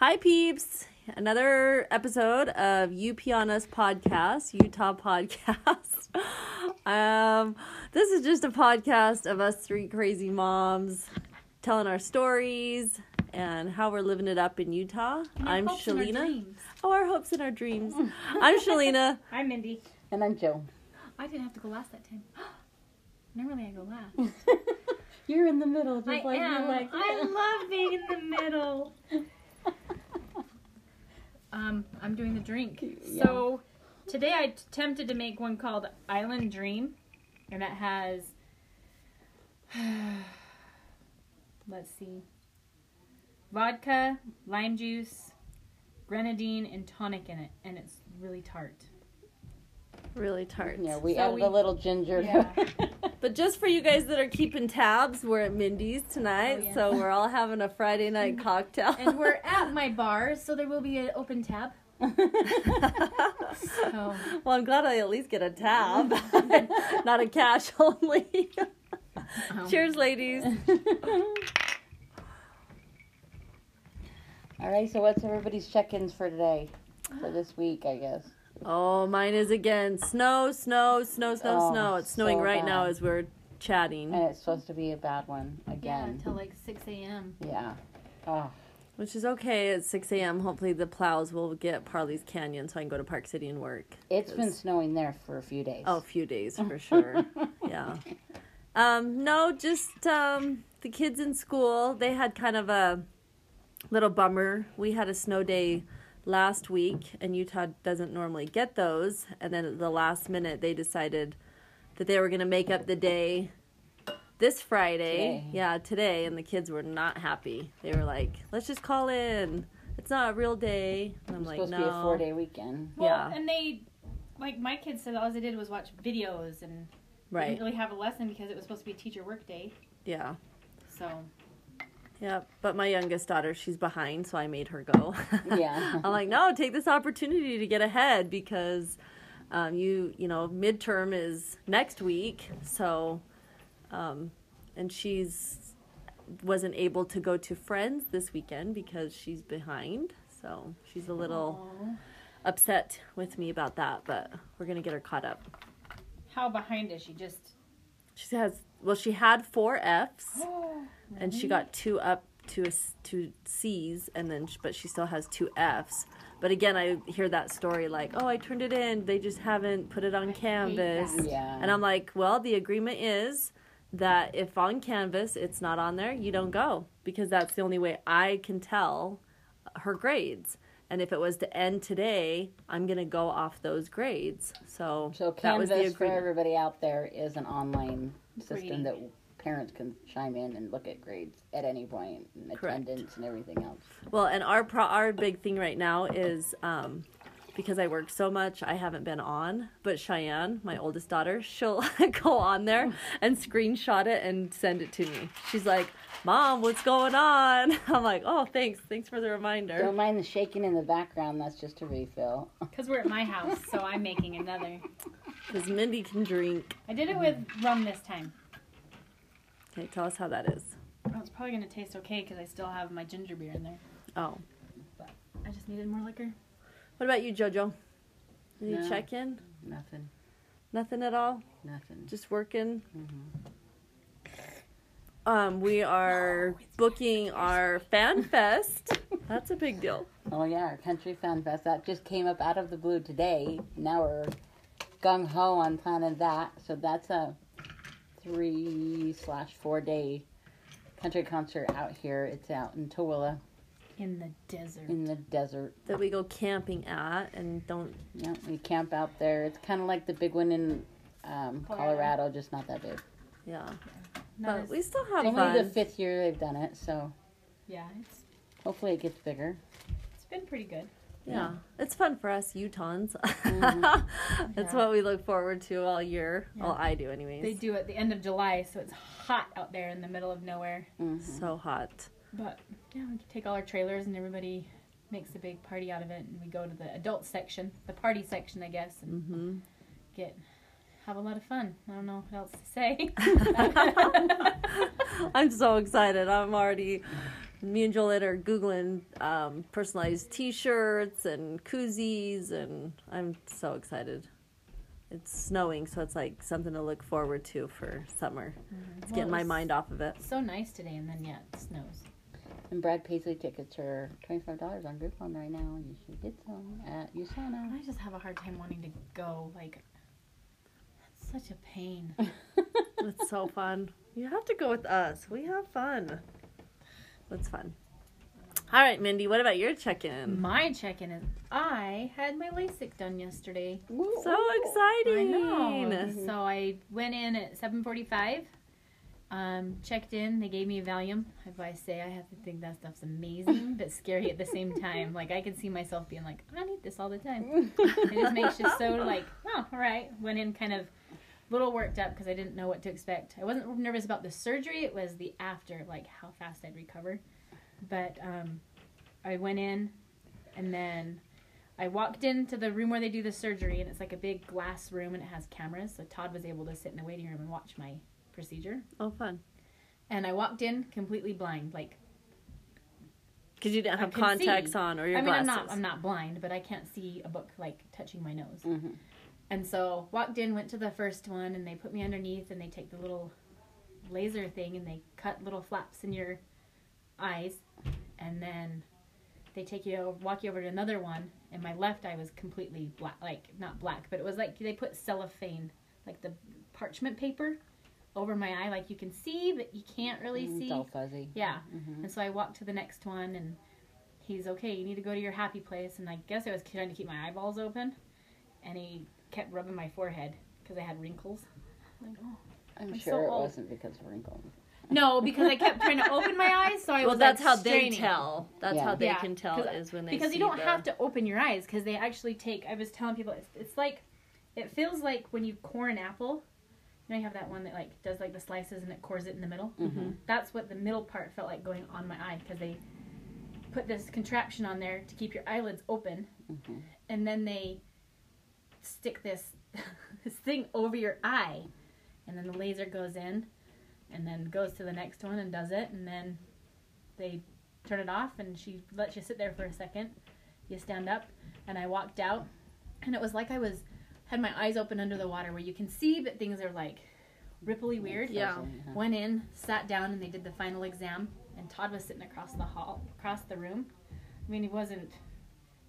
Hi, peeps. Another episode of UP on Us podcast, Utah podcast. um, this is just a podcast of us three crazy moms telling our stories and how we're living it up in Utah. And I'm hopes our Shalina. Oh, our hopes and our dreams. I'm Shalina. I'm Mindy. And I'm Jill. I didn't have to go last that time. Normally I go last. You're in the middle, just I like am. you like. I love being in the middle. Um, I'm doing the drink. Yeah. So today I attempted to make one called Island Dream, and it has. let's see. Vodka, lime juice, grenadine, and tonic in it, and it's really tart. Really tart. Yeah, we So added we- a little ginger. Yeah. But just for you guys that are keeping tabs, we're at Mindy's tonight, Oh, yeah. so we're all having a Friday night cocktail. and we're at my bar, so there will be an open tab. So well, I'm glad I at least get a tab, not a cash only. um, Cheers, ladies. All right, so what's everybody's check-ins for today? For this week, I guess. Oh, mine is again snow, snow, snow, snow, Oh, snow. It's snowing so right now as we're chatting, And it's supposed to be a bad one again. Yeah, again. until like 6 a.m. Yeah. Oh, which is okay at 6 a.m. Hopefully, the plows will get Parley's Canyon so I can go to Park City and work. It's been snowing there for a few days. Oh, a few days for sure. yeah. Um, no, just um, the kids in school. They had kind of a little bummer. We had a snow day last week, and Utah doesn't normally get those. And then at the last minute, they decided that they were going to make up the day this Friday. Today. Yeah, today. And the kids were not happy. They were like, let's just call in. It's not a real day. And I'm it's like, supposed no. to be a four-day weekend. Well, Yeah. and they, like my kids said, all they did was watch videos and Right. didn't really have a lesson because it was supposed to be teacher work day. Yeah. So Yeah, but my youngest daughter, she's behind, so I made her go. Yeah. I'm like, no, take this opportunity to get ahead because um, you, you know, midterm is next week. So, um, and she's wasn't able to go to friends this weekend because she's behind. So she's a little Aw. upset with me about that, but we're gonna get her caught up. how behind is she? Just She has, well, she had four Fs. and she got two up to a to C's, and then but she still has two F's. But again, I hear that story like, oh, I turned it in, they just haven't put it on Canvas. Yeah. and I'm like, well, the agreement is that if on Canvas it's not on there, you don't go because that's the only way I can tell her grades. And if it was to end today, I'm gonna go off those grades. So, So that was the Canvas for agreement. everybody out there is an online system Grading. that parents can chime in and look at grades at any point, and Correct. attendance and everything else. Well, and our pro- our big thing right now is um, because I work so much, I haven't been on. But Cheyenne, my oldest daughter, she'll go on there oh. and screenshot it and send it to me. She's like, "Mom, what's going on?" I'm like, "Oh, thanks, thanks for the reminder." Don't mind the shaking in the background. That's just a refill. because we're at my house, so I'm making another. Because Mindy can drink. I did it with rum this time. Okay, tell us how that is. Well, it's probably gonna taste okay because I still have my ginger beer in there. Oh, But I just needed more liquor. What about you, JoJo? Any No. check in? Nothing. Nothing at all. Nothing. Just working. Mhm. Um, we are booking our fan fest. That's a big deal. Oh yeah, our country fan fest that just came up out of the blue today. Now we're gung ho on planning that. So that's a three slash four day country concert out here. It's out in Tooele In the desert. in the desert. that we go camping at and don't Yeah, we camp out there. It's kind of like the big one in um, Colorado. Colorado, just not that big. yeah Not but as- we still have Only fun the fifth year they've done it, so yeah, it's hopefully it gets bigger. it's been pretty good. yeah it's fun for us utahns Mhm. that's Yeah. what we look forward to all year well i do anyways They do it the end of July, so it's hot out there in the middle of nowhere. Mhm. so hot But yeah, we take all our trailers and everybody makes a big party out of it, and we go to the adult section, the party section, I guess, and hmm get have a lot of fun. I don't know what else to say. i'm so excited i'm already me and Jolette are googling um, personalized T-shirts and koozies, and I'm so excited. It's snowing, so it's like something to look forward to for summer. It's Well, getting my mind off of it. So nice today, and then yeah, it snows. And Brad Paisley tickets are twenty five dollars on Groupon right now. You should get some at USANA. I just have a hard time wanting to go. Like, that's such a pain. It's so fun. You have to go with us. We have fun. That's fun. All right, Mindy. What about your check-in? My check-in is I had my LASIK done yesterday. So exciting! I know. So I went in at seven forty-five. Um, checked in. They gave me a Valium. If I say I have to think that stuff's amazing, but scary at the same time. Like I could see myself being like, I need this all the time. It just makes you so like, oh, all right. Went in kind of a little worked up because I didn't know what to expect. I wasn't nervous about the surgery. It was the after, like how fast I'd recover. But um, I went in, and then I walked into the room where they do the surgery, and it's like a big glass room, and it has cameras. So Todd was able to sit in the waiting room and watch my procedure. Oh, fun. And I walked in completely blind. Like Because you didn't have contacts see. on or your I mean, glasses. I'm not I'm not blind, but I can't see a book like touching my nose. Mhm. And so walked in, went to the first one, and they put me underneath, and they take the little laser thing, and they cut little flaps in your eyes, and then they take you walk you over to another one. And my left eye was completely black, like not black, but it was like they put cellophane, like the parchment paper, over my eye, like you can see, but you can't really Mm, see. It's all fuzzy. Yeah. Mhm. And so I walked to the next one, and he's okay. You need to go to your happy place. And I guess I was trying to keep my eyeballs open, and he kept rubbing my forehead because I had wrinkles. Like, oh. I'm, I'm sure so it old. wasn't because of wrinkles. No, because I kept trying to open my eyes, so I well, was. Well, that's like, how they straining. tell. That's Yeah. how they Yeah, can tell 'cause- is when they Because see you don't the- have to open your eyes because they actually take. I was telling people it's, it's like, it feels like when you core an apple. You know, you have that one that like does like the slices and it cores it in the middle. Mm-hmm. That's what the middle part felt like going on my eye because they put this contraption on there to keep your eyelids open, Mhm. and then they stick this this thing over your eye, and then the laser goes in, and then goes to the next one and does it, and then they turn it off, and she lets you sit there for a second. You stand up, and I walked out, and it was like I was had my eyes open under the water, where you can see, but things are like ripply weird. Yeah. Went in, sat down, and they did the final exam. And Todd was sitting across the hall, across the room. I mean, he wasn't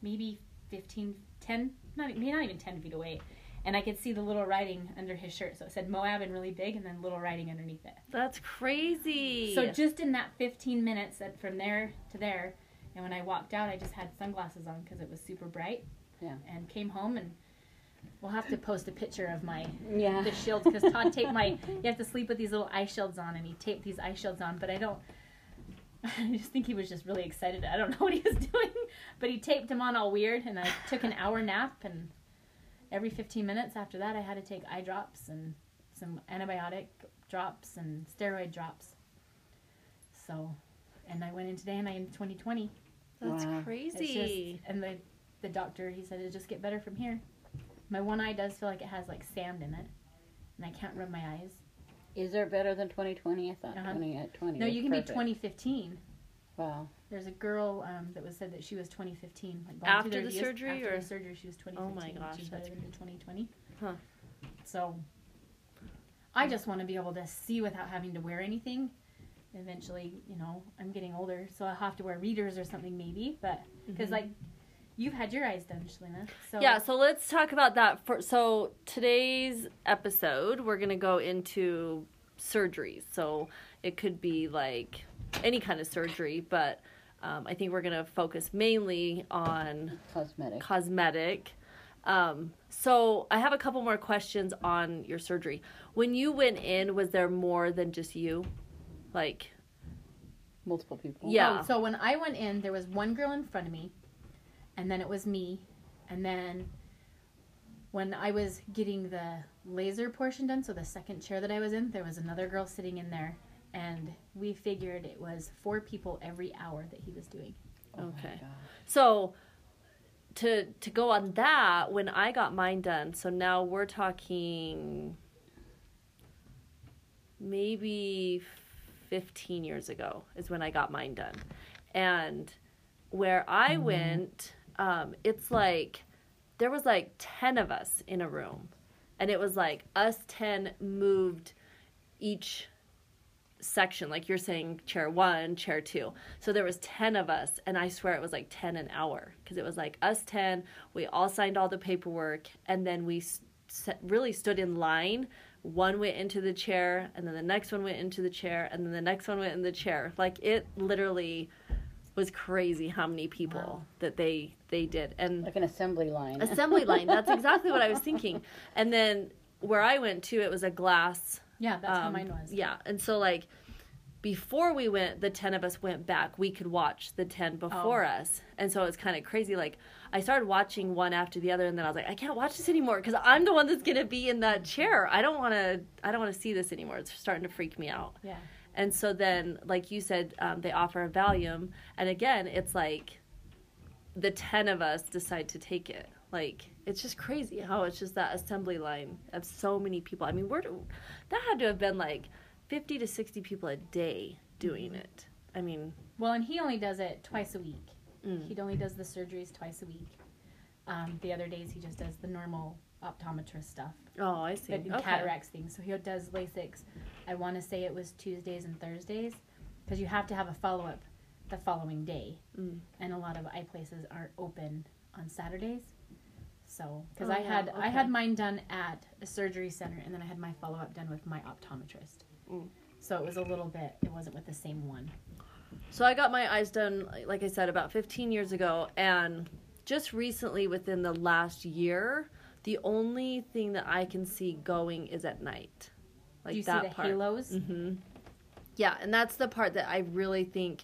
maybe 15, 10, not, maybe not even 10 feet away. And I could see the little writing under his shirt. So it said Moab in really big and then little writing underneath it. That's crazy. So just in that 15 minutes that from there to there, and when I walked out, I just had sunglasses on because it was super bright. Yeah. And came home and we'll have to post a picture of my Yeah. the shields because Todd taped my. You have to sleep with these little eye shields on, and he taped these eye shields on. But I don't. I just think he was just really excited. I don't know what he was doing, but he taped them on all weird, and I took an hour nap, and every 15 minutes after that, I had to take eye drops and some antibiotic drops and steroid drops. So, and I went in today, and I am 2020. That's Wow. It's crazy. just, and the the doctor he said it just get better from here. My one eye does feel like it has like sand in it, and I can't rub my eyes. Is there better than 2020? I thought Uh-huh. 20 at 20. No, was you can perfect. be 2015. Wow. There's a girl um, that was said that she was 2015. Like After the years- surgery, after or- the surgery, she was 2015. Oh my gosh, she's that's better than 2020. Huh. So, I just want to be able to see without having to wear anything. Eventually, you know, I'm getting older, so I'll have to wear readers or something maybe. But because Mhm. like, you've had your eyes done, Shalina. So Yeah, so let's talk about that. For so today's episode, we're gonna go into surgeries. So it could be like any kind of surgery, but um, I think we're gonna focus mainly on Cosmetic. cosmetic. Um, so I have a couple more questions on your surgery. When you went in, was there more than just you? Like, Multiple people. Yeah. Oh, so when I went in, there was one girl in front of me, and then it was me, and then when I was getting the laser portion done, so the second chair that I was in, there was another girl sitting in there, and we figured it was four people every hour that he was doing. Oh Okay. So to to go on that, when I got mine done, so now we're talking maybe 15 years ago is when I got mine done. And where I mm-hmm. went, um, it's like there was like 10 of us in a room. And it was like us 10 moved each section like you're saying chair 1 chair 2 so there was 10 of us and i swear it was like 10 an hour because it was like us 10 we all signed all the paperwork and then we s- s- really stood in line one went into the chair and then the next one went into the chair and then the next one went in the chair like it literally was crazy how many people Wow. that they they did and Like an assembly line. assembly line that's exactly what i was thinking and then where i went to it was a glass Yeah, that's how um, mine was. Yeah, and so like before we went, the ten of us went back. We could watch the ten before Oh. us, and so it's kind of crazy. Like I started watching one after the other, and then I was like, I can't watch this anymore because I'm the one that's gonna be in that chair. I don't want to. I don't want to see this anymore. It's starting to freak me out. Yeah. And so then, like you said, um, they offer a Valium, and again, it's like the ten of us decide to take it. Like it's just crazy how it's just that assembly line of so many people. I mean, we're that had to have been like fifty to sixty people a day doing it. I mean, Well, and he only does it twice a week. Mm. He only does the surgeries twice a week. Um, the other days he just does the normal optometrist stuff, oh, I see. the Okay. cataracts things. So he does LASIK. I want to say it was Tuesdays and Thursdays because you have to have a follow up the following day, Mm. and a lot of eye places aren't open on Saturdays. So, because Oh, I yeah, had I had mine done at a surgery center, and then I had my follow up done with my optometrist. Mm. So it was a little bit. It wasn't with the same one. So I got my eyes done, like I said, about 15 years ago, and just recently, within the last year, the only thing that I can see going is at night, like Do you that see the part. halos? hmm Yeah, and that's the part that I really think.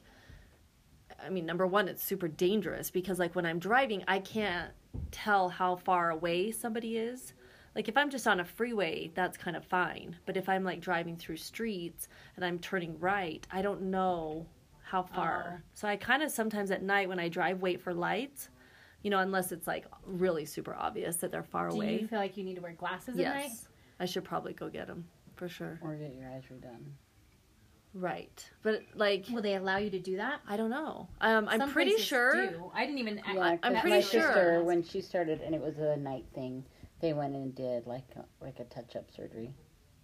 I mean, number one, it's super dangerous because, like, when I'm driving, I can't tell how far away somebody is. Like, if I'm just on a freeway, that's kind of fine. But if I'm like driving through streets and I'm turning right, I don't know how far. Oh. So I kind of sometimes at night when I drive wait for lights, you know, unless it's like really super obvious that they're far Do away. you feel like you need to wear glasses at night? yes, I should probably go get them for sure. or get your eyes redone. Right, but like Will they allow you to do that? I don't know. Um, I'm Some pretty sure. do. I didn't even. Yeah, I'm 'cause pretty my sure. sister, when she started, and it was a night thing, they went and did like a, like a touch up surgery.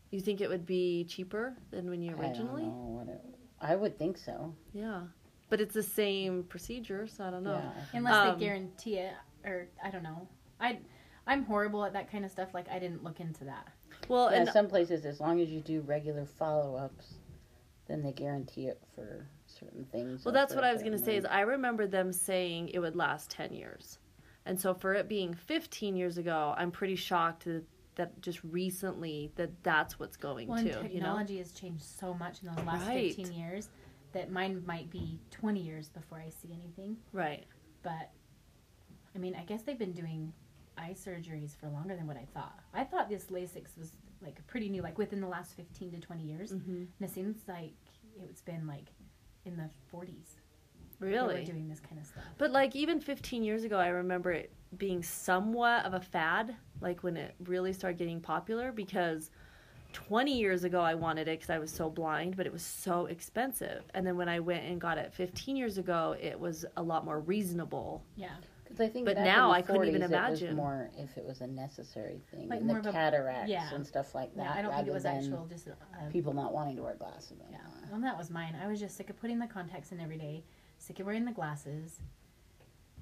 You think it would be cheaper than when you originally? I don't know what it. I would think so. Yeah, but it's the same procedure, so I don't know. Yeah. Unless Um, they guarantee it, or I don't know. I, I'm horrible at that kind of stuff. Like I didn't look into that. Well, Yeah, and some places, as long as you do regular follow ups, then they guarantee it for certain things. well, that's what I was gonna say. Is. I remember them saying it would last ten years, and so for it being 15 years ago, I'm pretty shocked that, that just recently that that's what's going Well, to. and You know, technology has changed so much in the last Right. 15 years that mine might be 20 years before I see anything. right? But I mean, I guess they've been doing eye surgeries for longer than what I thought. I thought this LASIK was like pretty new, like within the last 15 to 20 years. hmm And it seems like it's been like in the 40s. they were Really. doing this kind of stuff. But like even 15 years ago, I remember it being somewhat of a fad, like when it really started getting popular. Because 20 years ago, I wanted it because I was so blind, but it was so expensive. And then when I went and got it 15 years ago, it was a lot more reasonable. Yeah. 'Cause I think But now I couldn't even 40s, It imagine. was more if it was a necessary thing, Like and more the of a- cataracts yeah. and stuff like that. Yeah, I don't think it rather was than actual just. Uh, people not wanting to wear glasses. Yeah. anymore. Well, that was mine. I was just sick of putting the contacts in every day, sick of wearing the glasses.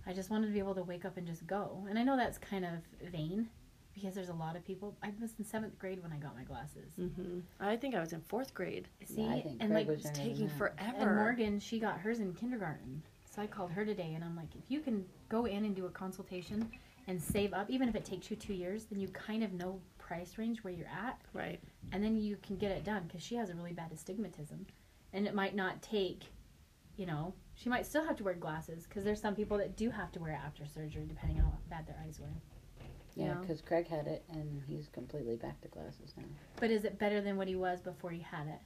I just wanted to be able to wake up and just go. And I know that's kind of vain because there's a lot of people. I was in seventh grade when I got my glasses. hmm I think I was in fourth grade. See, I think and like was It's taking forever. and Morgan, she got hers in kindergarten. So I called her today and I'm like, if you can go in and do a consultation and save up, even if it takes you two years, then you kind of know price range where you're at. Right. and then you can get it done because she has a really bad astigmatism and it might not take you know she might still have to wear glasses because there's some people that do have to wear it after surgery depending on how bad their eyes were Yeah, Yeah. because Craig had it, and he's completely back to glasses now. but is it better than what he was before he had it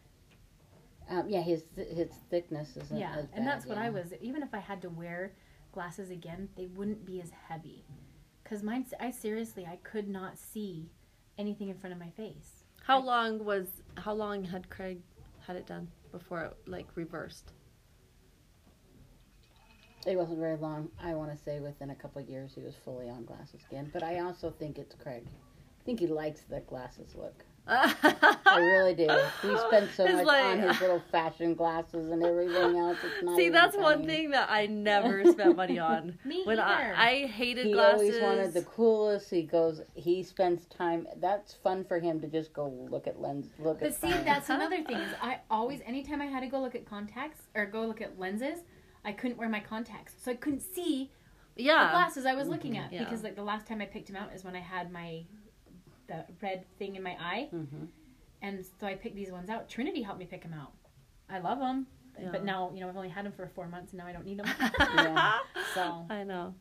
Um, yeah, his his thickness isn't yeah as and bad, that's what yeah. i was even if i had to wear glasses again they wouldn't be as heavy because mine i seriously i could not see anything in front of my face How long was? How long had Craig had it done before it like reversed? It wasn't very long. I want to say within a couple of years he was fully on glasses again. But I also think it's Craig. I think he likes the glasses look. I really do. He spends so It's much like- on his little fashion glasses and everything else. It's not See, even that's one thing that I never spent money on. Me When either. I, I hated He glasses. He always wanted the coolest. He goes. He spends time. That's fun for him to just go look at lens. Look But at. see, frames. that's another thing is I always, anytime I had to go look at contacts or go look at lenses, I couldn't wear my contacts, so I couldn't see yeah. the glasses I was looking at Yeah. because like the last time I picked them out is when I had my the red thing in my eye, Mhm. and so I picked these ones out. Trinity helped me pick them out. I love them, Yeah. but now you know I've only had them for four months and now I don't need them, Yeah. so I know.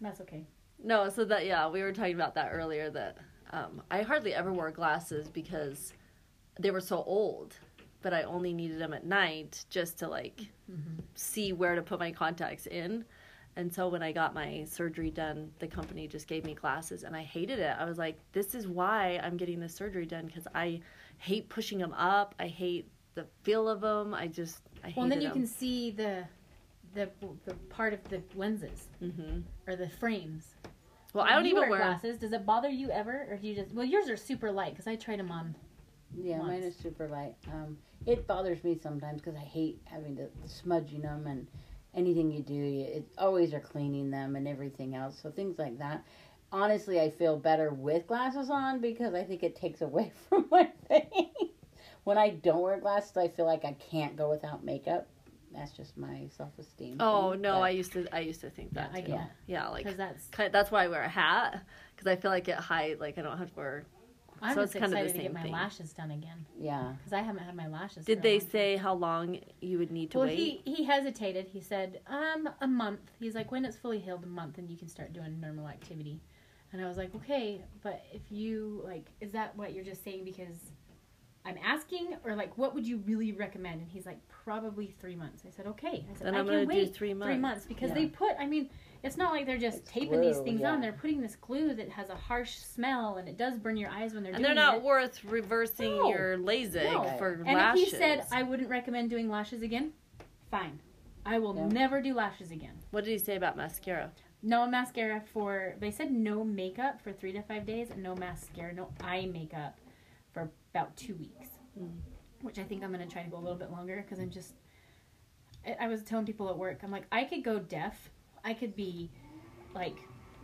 that's okay. No, so that yeah, we were talking about that earlier. That um, I hardly ever wore glasses because they were so old, but I only needed them at night just to like Mm-hmm. see where to put my contacts in. And so when I got my surgery done, the company just gave me glasses, and I hated it. I was like, "This is why I'm getting this surgery done because I hate pushing them up. I hate the feel of them. I just I hate Well, and then you them. can see the the the part of the lenses hmm or the frames. Well, I don't even wear wear glasses. Does it bother you ever, or do you just? Well, yours are super light because I tried them on. Yeah, mine is super light. Um, it bothers me sometimes because I hate having to smudging them and anything you do, you, it always are cleaning them and everything else. So things like that. Honestly, I feel better with glasses on because I think it takes away from my face. when I don't wear glasses, I feel like I can't go without makeup. That's just my self-esteem. Oh thing, no, but- I used to I used to think that I too. get Yeah, like because that's. that's why I wear a hat because I feel like it hide like I don't have to wear. I'm So just it's kind of the excited to same get my thing. lashes done again yeah. because I haven't had my lashes. Done. Did for a they long time. say how long you would need to Well, wait? he he hesitated. He said, um, a month. He's like, when it's fully healed, a month, and you can start doing normal activity. And I was like, okay, but if you like, is that what you're just saying because I'm asking, or like, what would you really recommend? And he's like, probably three months. I said, okay. I said, Then I I'm can gonna do wait three three months. months because Yeah. they put. I mean, it's not like they're just It's taping these things yeah. on. They're putting this glue that has a harsh smell, and it does burn your eyes when they're and doing they're not it. worth reversing No. your LASIK No. for And lashes. if he said I wouldn't recommend doing lashes again, fine. I will Yeah. never do lashes again. what did he say about mascara? No mascara for. They said no makeup for three to five days, and no mascara, no eye makeup for about two weeks. Mm. Which I think I'm gonna try to go a little bit longer because I'm just. I, I was telling people at work, I'm like, I could go deaf. I could be, like,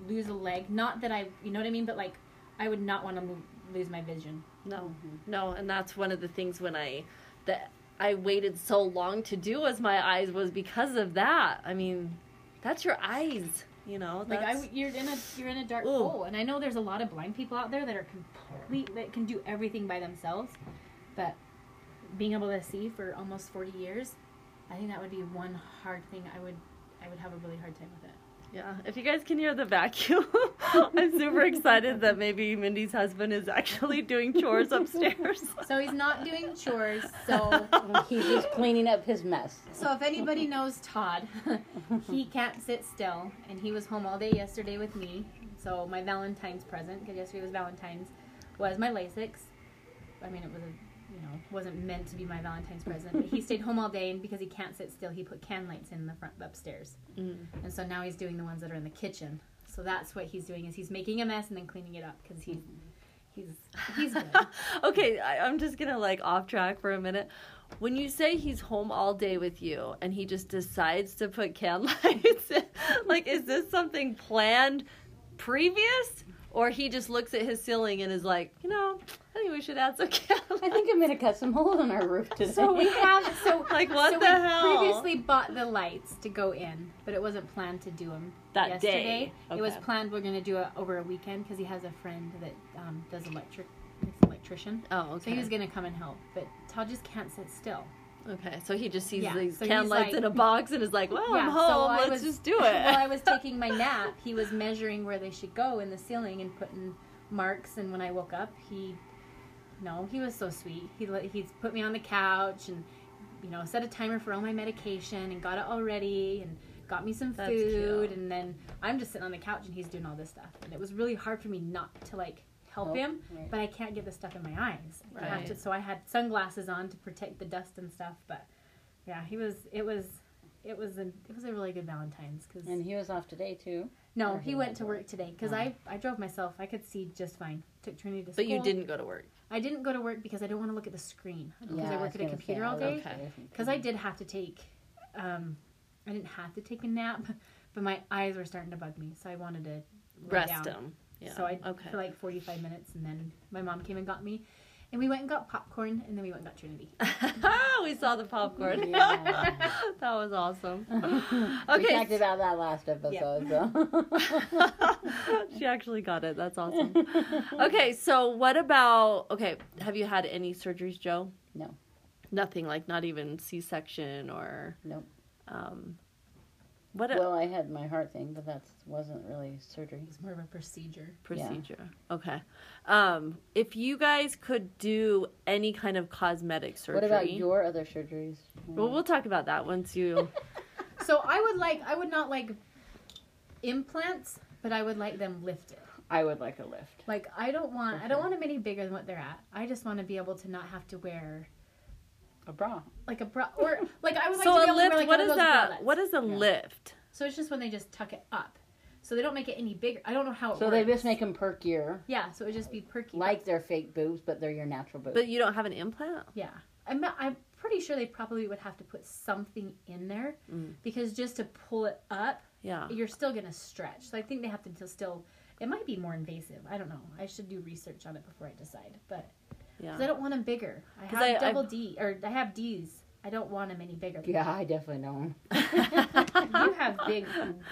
lose a leg. Not that I, you know what I mean, but like, I would not want to lo- lose my vision. No, mm-hmm. no, and that's one of the things when I that I waited so long to do was my eyes was because of that. I mean, that's your eyes, you know. Like I, you're in a you're in a dark Ooh. hole, and I know there's a lot of blind people out there that are complete that can do everything by themselves, but being able to see for almost 40 years, I think that would be one hard thing. I would I would have a really hard time with it. yeah. If you guys can hear the vacuum, I'm super excited that maybe Mindy's husband is actually doing chores upstairs. So he's not doing chores. So He's just cleaning up his mess. so if anybody knows Todd, he can't sit still, and he was home all day yesterday with me. So my Valentine's present, because yesterday was Valentine's, was my LASIK. I mean, it was a you know wasn't meant to be my Valentine's present, but he stayed home all day, and because he can't sit still, he put can lights in the front upstairs, Mm. and so now he's doing the ones that are in the kitchen. So that's what he's doing is he's making a mess and then cleaning it up because he's he's he's good. okay, I, I'm just gonna like off track for a minute. When you say he's home all day with you and he just decides to put can lights, in, like is this something planned previous, or he just looks at his ceiling and is like, you know, I think we should add some can I think I'm gonna cut some holes in our roof today. So we have so Like, what so the we hell? Previously bought the lights to go in, but it wasn't planned to do them That yesterday. day. It was planned we're going to do it over a weekend because he has a friend that um, does electric, he's an electrician. Oh, okay. So he was going to come and help, but Todd just can't sit still. Okay, so he just sees Yeah, these so can lights like- in a box and is like, well, I'm home. so Let's was- just do it. While I was taking my nap, he was measuring where they should go in the ceiling and putting marks. And when I woke up, he, no, he was so sweet. He he's put me on the couch and, you know, set a timer for all my medication and got it all ready and got me some That's food. cute. And then I'm just sitting on the couch and he's doing all this stuff. And it was really hard for me not to like help Oh, him, right. but I can't get the stuff in my eyes. I have to, so I had sunglasses on to protect the dust and stuff. But yeah, he was. It was. It was a. It was a really good Valentine's because And he was off today too. no, he he went went to to work today because Oh. I I drove myself. I could see just fine. Took Trinity to But school. you didn't go to work. I didn't go to work because I don't want to look at the screen because Yeah, I work was at a computer say, all day. gonna say, Because I did have to take, um, I didn't have to take a nap, but my eyes were starting to bug me, so I wanted to lay Rest down. him. Yeah. So I okay. for like forty five minutes, and then my mom came and got me, and we went and got popcorn, and then we went and got Trinity. we saw the popcorn. Yeah. that was awesome. we Okay. talked about that last episode. So. she actually got it. That's awesome. Okay, so what about okay, have you had any surgeries, Joe? No. Nothing like not even C-section or Nope. um what a Well, I had my heart thing, but that wasn't really surgery. It's more of a procedure. procedure. Okay. Um if you guys could do any kind of cosmetic surgery. What about your other surgeries? Well, we'll talk about that once you So I would like, I would not like implants, but I would like them lifted. I would like a lift. Like I don't want, For I don't want them any bigger than what they're at. I just want to be able to not have to wear A bra. like a bra or like I would like So to be a able to wear lift, like what one of those that? bralettes. What is a Yeah. lift? So it's just when they just tuck it up. So they don't make it any bigger. I don't know how it So works. they just make them perkier, Yeah, so it would just be perky. like they're fake boobs, but they're your natural boobs. But you don't have an implant? Yeah. I'm, I'm pretty sure they probably would have to put something in there Mm. because just to pull it up, Yeah. you're still going to stretch. So I think they have to till- still, it might be more invasive. I don't know. I should do research on it before I decide. But 'cause I don't want them bigger. I 'Cause have I- double I've- D, or I have D's. I don't want them any bigger. yeah, I definitely don't. You have big, ones.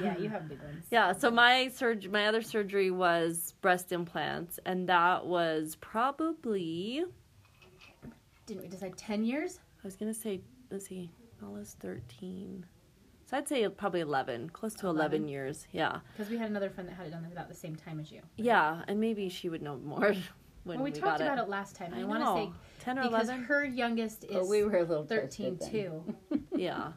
yeah, you have big ones. Yeah, so my surg my other surgery was breast implants and that was probably Didn't we decide 10 years? I was going to say let's see, I was 13. So I'd say probably 11, close to 11, 11? years. Yeah. Because we had another friend that had it done about the same time as you. Yeah, and maybe she would know more when Well, we, we, talked got about it. it, last time. I, I want to say 10 or because 11. her youngest is But we were a little 13 too. yeah.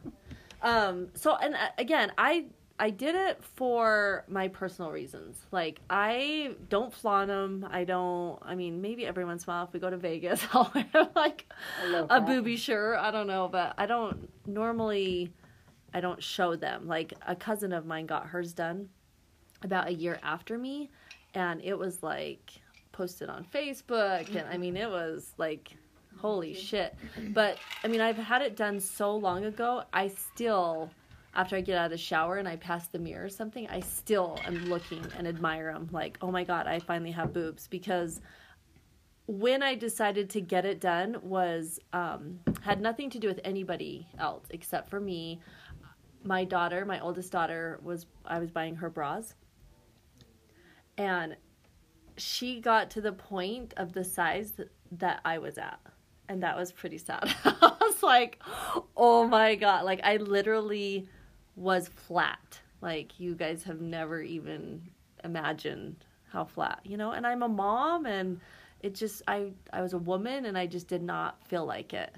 Um so and uh, again, I I did it for my personal reasons. Like I don't flaunt them. I don't. I mean, maybe every once in a while, if we go to Vegas, I'll wear like A low booby shirt. I don't know, but I don't normally. I don't show them. Like a cousin of mine got hers done about a year after me, and it was like posted on Facebook, and I mean, it was like. Holy shit. But I mean, I've had it done so long ago. I still, after I get out of the shower and I pass the mirror or something, I still am looking and admire them. Like, oh my God, I finally have boobs. Because when I decided to get it done was um, had nothing to do with anybody else except for me. My daughter, my oldest daughter, was I was buying her bras, and she got to the point of the size that, I was at, and that was pretty sad. I was like, oh my god! Like I literally was flat. Like you guys have never even imagined how flat, you know. And I'm a mom, and it just I I was a woman, and I just did not feel like it.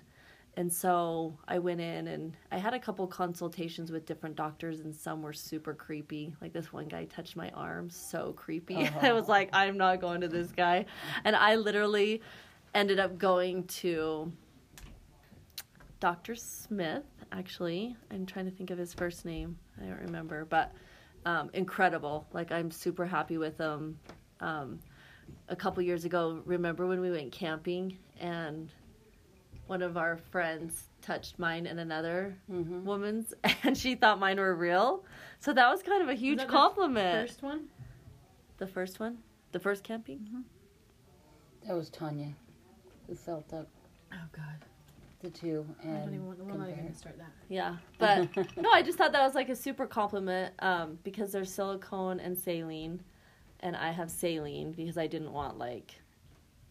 And so I went in and I had a couple consultations with different doctors, and some were super creepy. Like this one guy touched my arm, so creepy. I was like, I'm not going to this guy. And I literally ended up going to Dr. Smith, actually. I'm trying to think of his first name. I don't remember, but um, incredible. Like, I'm super happy with him. Um, a couple years ago, remember when we went camping and one of our friends touched mine and another Mhm. woman's, and she thought mine were real? So that was kind of a huge that the compliment. First one? the first one? The first camping? That was Tanya, who felt up Oh, God. the two I don't even want, we're not even going to start that. Yeah, but no, I just thought that was like a super compliment um, because there's silicone and saline, and I have saline because I didn't want like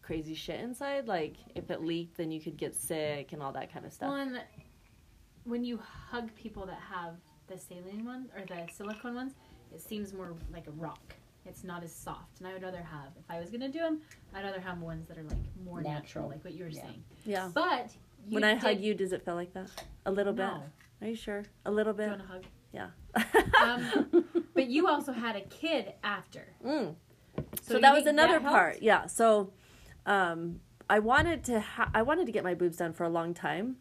crazy shit inside. Like if it leaked, then you could get sick and all that kind of stuff. One, when you hug people that have the saline ones or the silicone ones, it seems more like a rock. It's not as soft, and I would rather have. If I was gonna do them, I'd rather have ones that are like more natural, Natural. like what you were Yeah. saying. yeah. But you when I did, hug you, does it feel like that? A little bit. no. Are you sure? A little bit. Do you bit. want a hug? Yeah. Um, But you also had a kid after, mm. so, you that was another that part yeah so um i wanted to ha- i wanted to get my boobs done for a long time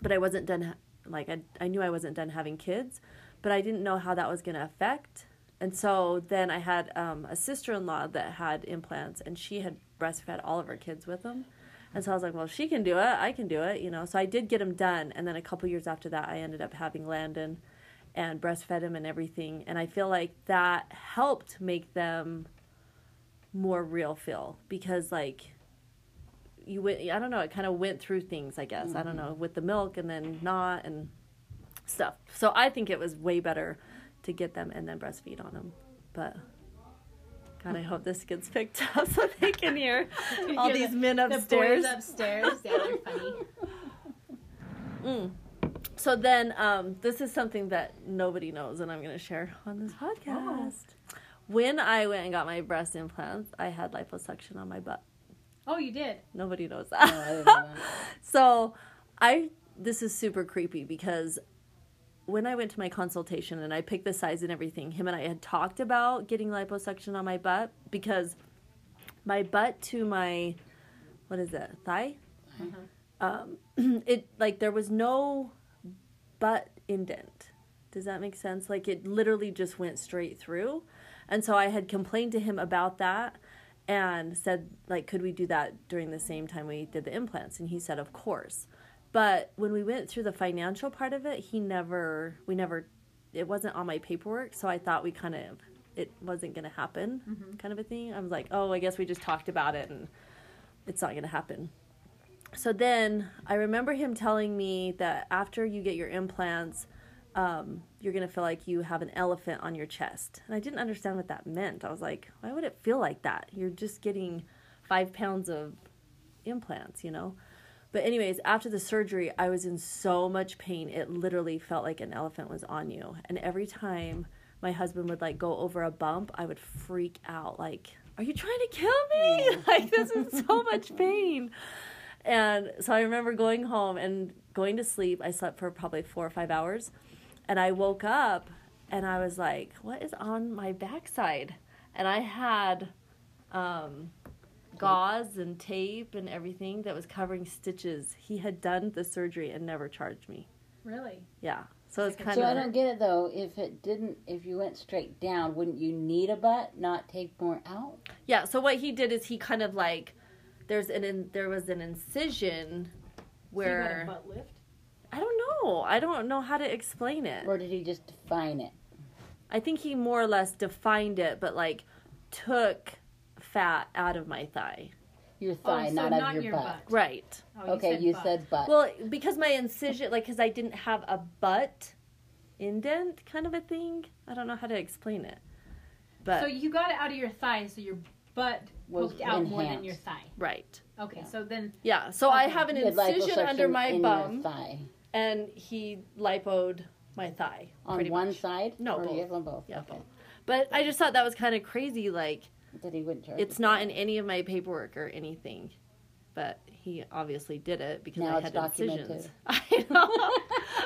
but i wasn't done ha- like I, I knew i wasn't done having kids but i didn't know how that was going to affect. And so then i had um, a sister-in-law that had implants and she had breastfed all of her kids with them. And so i was like well she can do it. I can do it you know? So i did get them done and then a couple years after that i ended up having landon and breastfed him and everything and i feel like that helped make them more real feel because like you went i don't know it kind of went through things i guess i don't know with the milk and then not and stuff so i think it was way better to get them and then breastfeed on them but god i hope this gets picked up so they can hear all Hear these the- men The upstairs boys upstairs. Yeah, they're funny. Mm. So then, um, this is something that nobody knows, and I'm going to share on this podcast. When I went and got my breast implants, I had liposuction on my butt. Oh, you did. Nobody knows No, I that. didn't know that. so, I this is super creepy because when I went to my consultation and I picked the size and everything, him and I had talked about getting liposuction on my butt because my butt to my what is it thigh um, it like there was no butt indent does that make sense like it literally just went straight through and so i had complained to him about that and said like could we do that during the same time we did the implants? And he said of course. But when we went through the financial part of it he never we never it wasn't on my paperwork. So i thought we kind of it wasn't going to happen kind of a thing. I was like oh i guess we just talked about it and it's not going to happen. So then I remember him telling me that after you get your implants, um, you're going to feel like you have an elephant on your chest. And I didn't understand what that meant. I was like, why would it feel like that? You're just getting five pounds of implants, you know? But, anyways, after the surgery, I was in so much pain. It literally felt like an elephant was on you. And every time my husband would like go over a bump, I would freak out. Like, are you trying to kill me? like, this is so much pain. And so I remember going home and going to sleep. I slept for probably four or five hours. And I woke up and I was like, what is on my backside? And I had um, gauze and tape and everything that was covering stitches. He had done the surgery and never charged me. Really? Yeah. So it's kind of So I don't get it though. If it didn't, if you went straight down, wouldn't you need a butt, not take more out? Yeah. So what he did is he kind of like. There's an in, there was an incision where butt lift? I don't know. I don't know how to explain it. Or did he just define it? I think he more or less defined it, but like took fat out of my thigh. Your oh, thigh, oh, so not, not out of your, your butt. butt. Right. Oh, Okay, you butt. said butt. Well, because my incision, like, because I didn't have a butt indent kind of a thing. I don't know how to explain it. But, So you got it out of your thigh, so your butt Was poked out more than your thigh. right. Okay, Yeah. so then Yeah. So I have an incision liposuction under my in bum, Your thigh. And he lipoed my thigh. On one much. side? No, both. Have on both. Yeah, okay. both. But I just thought that was kind of crazy. Like, That he wouldn't charge. it's not in any of my paperwork or anything. But he obviously did it because Now I had incisions. I know.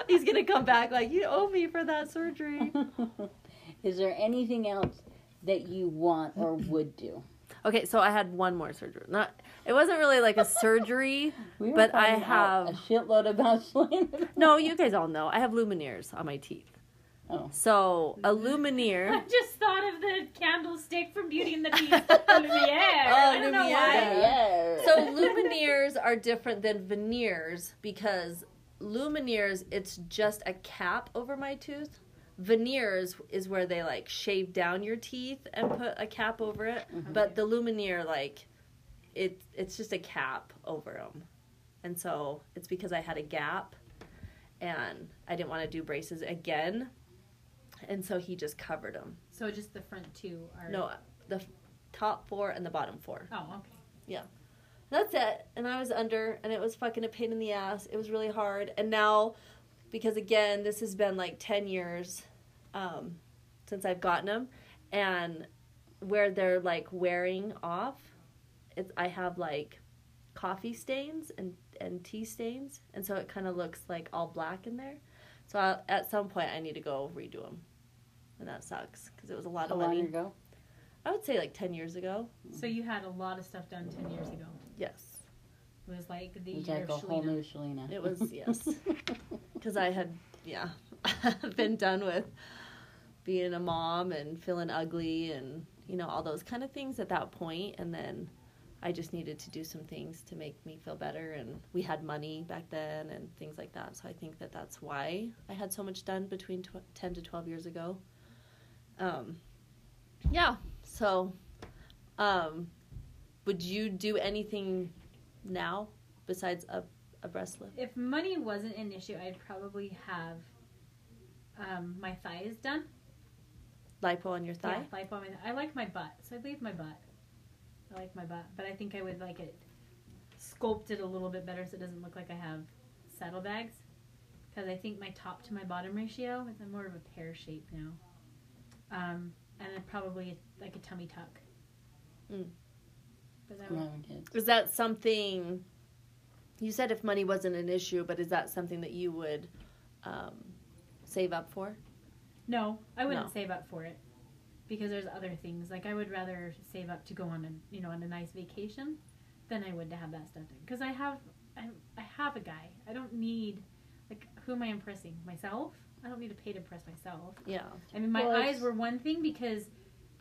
He's gonna come back like you owe me for that surgery. Is there anything else that you want or would do? Okay, so I had one more surgery. Not it wasn't really like a surgery. We But I finding out have- a shitload about Selena. No, you guys all know. I have lumineers on my teeth. Oh. So a I lumineer. I just thought of the candlestick from Beauty and the Beast. Lumiere. Oh, I don't know Lumiere. why. So lumineers are different than veneers because lumineers it's just a cap over my tooth. Veneers is where they like shave down your teeth and put a cap over it, mm-hmm. but the lumineer like it it's just a cap over them. And so it's because I had a gap and I didn't want to do braces again. And so he just covered them. So just the front two are. No, the top four and the bottom four. Oh, okay. Yeah. That's it. And I was under, and it was fucking a pain in the ass. It was really hard. And now, because again, this has been like 10 years um, since I've gotten them, and where they're like wearing off, it's, I have like coffee stains and, and tea stains. And so it kind of looks like all black in there. So I, at some point, I need to go redo them. And that sucks because it was a lot How of long money. ago? I would say like 10 years ago. So you had a lot of stuff done ten years ago. Yes. It was like the year like a whole Shalina. new Shalina. It was, yes. Because I had, yeah, been done with being a mom and feeling ugly and, you know, all those kind of things at that point. And then I just needed to do some things to make me feel better. And we had money back then and things like that. So I think that that's why I had so much done between tw- 10 to 12 years ago. Um, yeah. So, um, would you do anything now besides a, a breast lift? If money wasn't an issue, I'd probably have um, my thighs done. lipo on your thigh. Yeah, lipo on my. I like my butt, so I'd leave my butt. I like my butt, but I think I would like it sculpted a little bit better so it doesn't look like I have saddlebags. Because I think my top to my bottom ratio is more of a pear shape now. Um, and then probably like a tummy tuck. Mm. But that I'm having kids. Is that something? You said if money wasn't an issue, but is that something that you would um, save up for? no, I wouldn't No. save up for it because there's other things. Like I would rather save up to go on a you know on a nice vacation than I would to have that stuff done. Because I have I, I have a guy. I don't need like who am I impressing myself? I don't need to pay to impress myself. Yeah. I mean, my Well, eyes were one thing because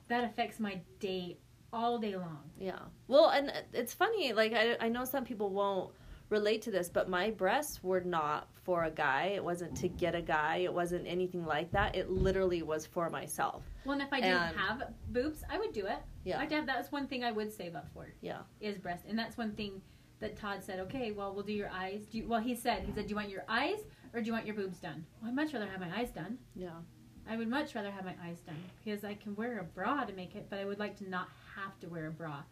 that affects my day all day long. Yeah. Well, and uh, it's funny. Like I, I know some people won't relate to this, but my breasts were not for a guy. It wasn't to get a guy. It wasn't anything like that. It literally was for myself. Well, and if I didn't And- have boobs, I would do it. Yeah. I'd have, that's one thing I would save up for. Yeah. Is breast, and that's one thing that Todd said. Okay, well, we'll do your eyes. Do you, well, he said he said, do you want your eyes or do you want your boobs done? Well, I'd much rather have my eyes done. Yeah. I would much rather have my eyes done because I can wear a bra to make it, but I would like to not have to wear a bra.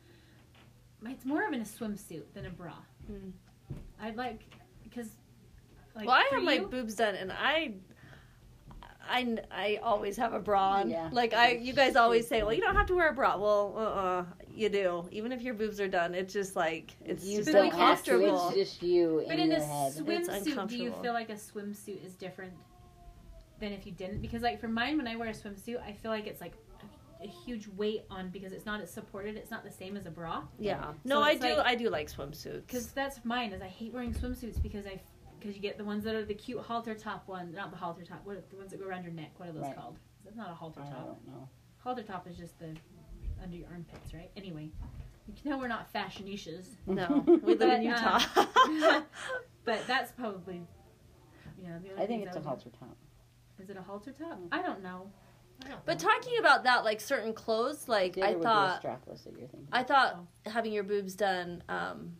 It's more of in a swimsuit than a bra. Mm. I'd like because. Like, well, I for have my boobs done, and I, I, I always have a bra on. Yeah. Like I, you guys always say, well, you don't have to wear a bra. Well, uh, uh you do. Even if your boobs are done, it's just like it's you just don't like have to. uncomfortable. It's just you But in in a head. swimsuit, do you feel like a swimsuit is different than if you didn't? Because like for mine, when I wear a swimsuit, I feel like it's like a, a huge weight on because it's not as supported. It's not the same as a bra. Yeah. So No, I do. like- I do like swimsuits. Because that's mine. Is I hate wearing swimsuits because I because you get the ones that are the cute halter top ones, not the halter top. What are the ones that go around your neck? What are those Right. called? That's not a halter I top. don't know. Halter top is just the under your armpits, right? Anyway, you can tell we're not fashionishas. no, we live in But, Utah. uh, But that's probably, you know, the only I think it's a halter top. Is it a halter top? I don't know. I don't But talking about that, like certain clothes, like I thought, strapless that you're thinking. I thought having your boobs done, um,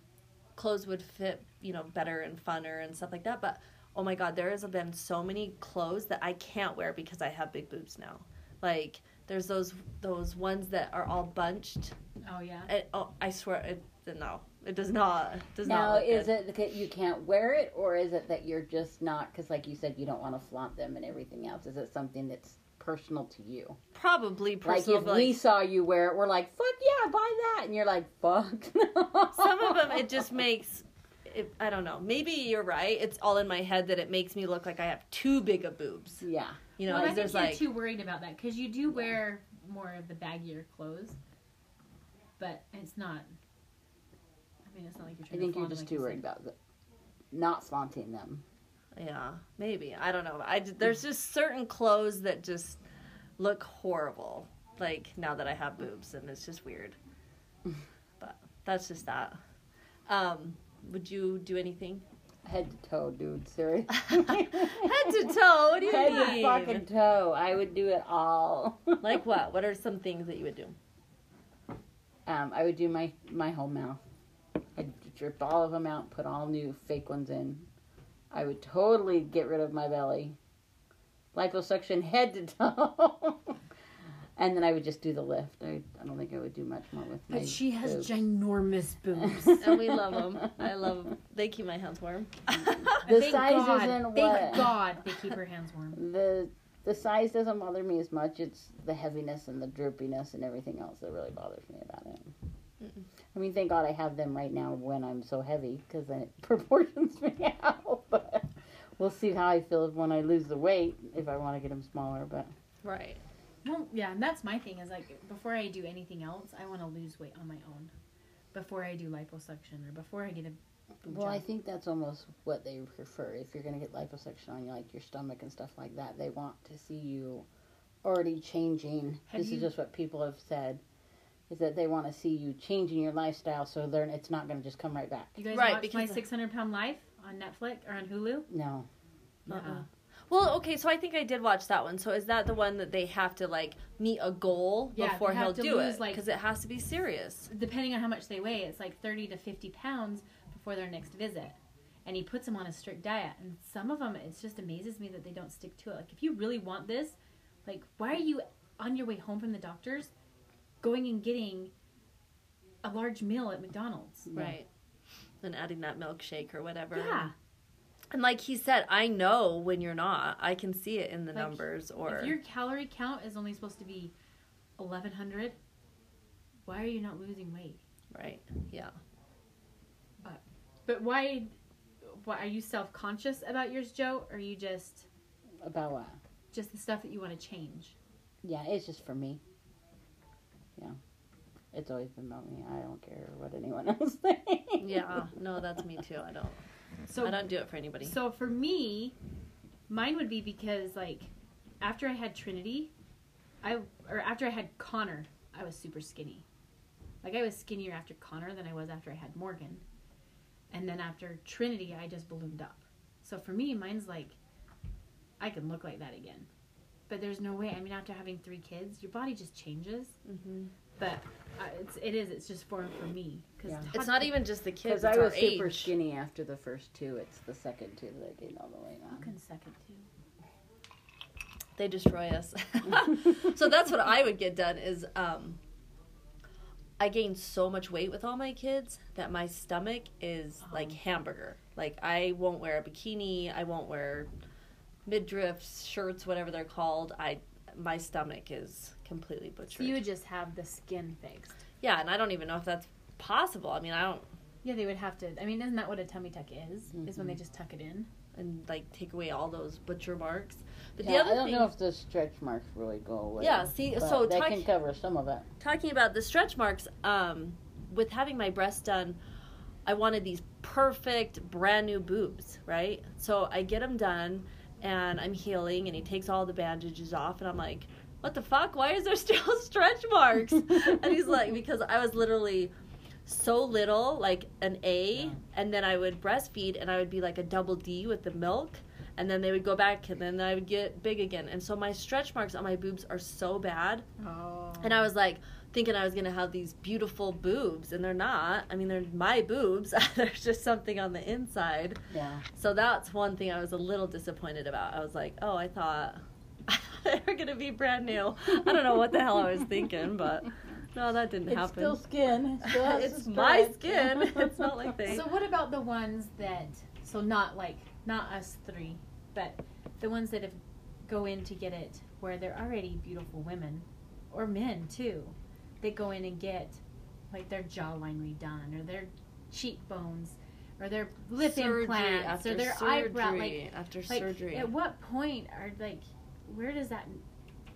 clothes would fit, you know, better and funner and stuff like that. But oh my god, there has been so many clothes that I can't wear because I have big boobs now. Like there's those those ones that are all bunched. oh yeah. It, oh, I swear, it no, it does not. Does now, not. look is good. it that you can't wear it, or is it that you're just not? Because, like you said, you don't want to flaunt them and everything else. Is it something that's personal to you? probably personal? like if but, we like, saw you wear it, we're like, "Fuck yeah, buy that," and you're like, "Fuck." no." some of them it just makes it, i don't know maybe you're right it's all in my head that it makes me look like i have too big of boobs Yeah. you know well, I like think there's you're like too worried about that because you do wear more of the baggier clothes, but it's not. I mean, it's not like you're I think to you're just like too worried about the, not flaunting them. Yeah maybe i don't know I there's just certain clothes that just look horrible like now that i have boobs and it's just weird but that's just that um would you do anything Head to toe, dude. Seriously. head to toe what do you Head mean to fucking toe. I would do it all. like what what are some things that you would do Um, I would do my my whole mouth. I'd strip all of them out, put all new fake ones in. I would totally get rid of my belly, liposuction head to toe, and then I would just do the lift. I, I don't think I would do much more with my. But she has boobs. ginormous boobs. and we love them i love them. they keep my hands warm The Thank size God, isn't Thank what- God they keep her hands warm. the the size doesn't bother me as much. It's the heaviness and the droopiness and everything else that really bothers me about it. Mm-mm. I mean, thank God I have them right now when I'm so heavy because then it proportions me out. But we'll see how I feel when I lose the weight if I want to get them smaller. But right Well, yeah, and that's my thing is like before I do anything else, I want to lose weight on my own. Before I do liposuction or before I get a Well, I think that's almost what they prefer. If you're going to get liposuction on like your stomach and stuff like that, they want to see you already changing. Have this you- is just what people have said. Is that they want to see you changing your lifestyle so they're it's not going to just come right back. you guys Right, watch my 600 pound life on Netflix or on Hulu? No, Uh-uh. Yeah. Well, okay, so I think I did watch that one. So is that the one that they have to like meet a goal Yeah, before they have he'll to do lose, it like- because it has to be serious. Depending on how much they weigh, it's like 30 to 50 pounds before their next visit. And he puts them on a strict diet. And some of them, it just amazes me that they don't stick to it. Like, if you really want this, like, why are you on your way home from the doctor's going and getting a large meal at McDonald's? Yeah. Right. And adding that milkshake or whatever. Yeah. And like he said, I know when you're not. I can see it in the Like, numbers or If your calorie count is only supposed to be 1100, why are you not losing weight? right. Yeah. But why, why are you self conscious about yours, Joe? Or are you just about what? just the stuff that you want to change? Yeah, it's just for me. Yeah, it's always been about me. I don't care what anyone else thinks. Yeah. Uh, no, that's me too. I don't So I don't do it for anybody. So for me, mine would be because like after I had Trinity, I or after I had Connor, I was super skinny. Like I was skinnier after Connor than I was after I had Morgan. And then after Trinity, I just ballooned up. So for me, mine's like I can look like that again. But there's no way. I mean, after having three kids, your body just changes. hmm But uh, it's it is. It's just for for me because Yeah. It's not even just the kids. Because It's I our was super age. skinny after the first two. It's the second two that I gained all the weight I on. can second too. They destroy us. so that's what I would get done is um I gained so much weight with all my kids that my stomach is like Oh. hamburger. Like I won't wear a bikini, I won't wear midriff shirts, whatever they're called. I my stomach is completely butchered. So you would just have the skin fixed. yeah, and I don't even know if that's possible. I mean, I don't Yeah, they would have to. I mean, isn't that what a tummy tuck is? Is when they Mhm. just tuck it in. and like take away all those butcher marks. But the Yeah, other I don't thing, know if the stretch marks really go away. Yeah, see, but so they talk- can cover some of it. talking about the stretch marks, um, with having my breast done, I wanted these perfect brand new boobs, right? So I get them done, and I'm healing, and he takes all the bandages off, and I'm like, "What the fuck? Why is there still stretch marks?" and he's like, "Because I was literally." So little, like an A, Yeah. and then I would breastfeed, and I would be like a double D with the milk, and then they would go back, and then I would get big again. And so my stretch marks on my boobs are so bad Oh. and I was like thinking I was gonna have these beautiful boobs, and they're not. I mean, they're my boobs. There's just something on the inside. Yeah. So that's one thing I was a little disappointed about. I was like, oh, I thought, they were gonna be brand new. I don't know what the hell I was thinking, but no, that didn't It's happen. still skin. It still it's my stretch. skin. It's not like they. So what about the ones that? So not like not us three, but the ones that have go in to get it where they're already beautiful women, or men too. They go in and get like their jawline redone or their cheekbones or their lip surgery implants or their surgery eyebrow. Like after like surgery. at what point are like where does that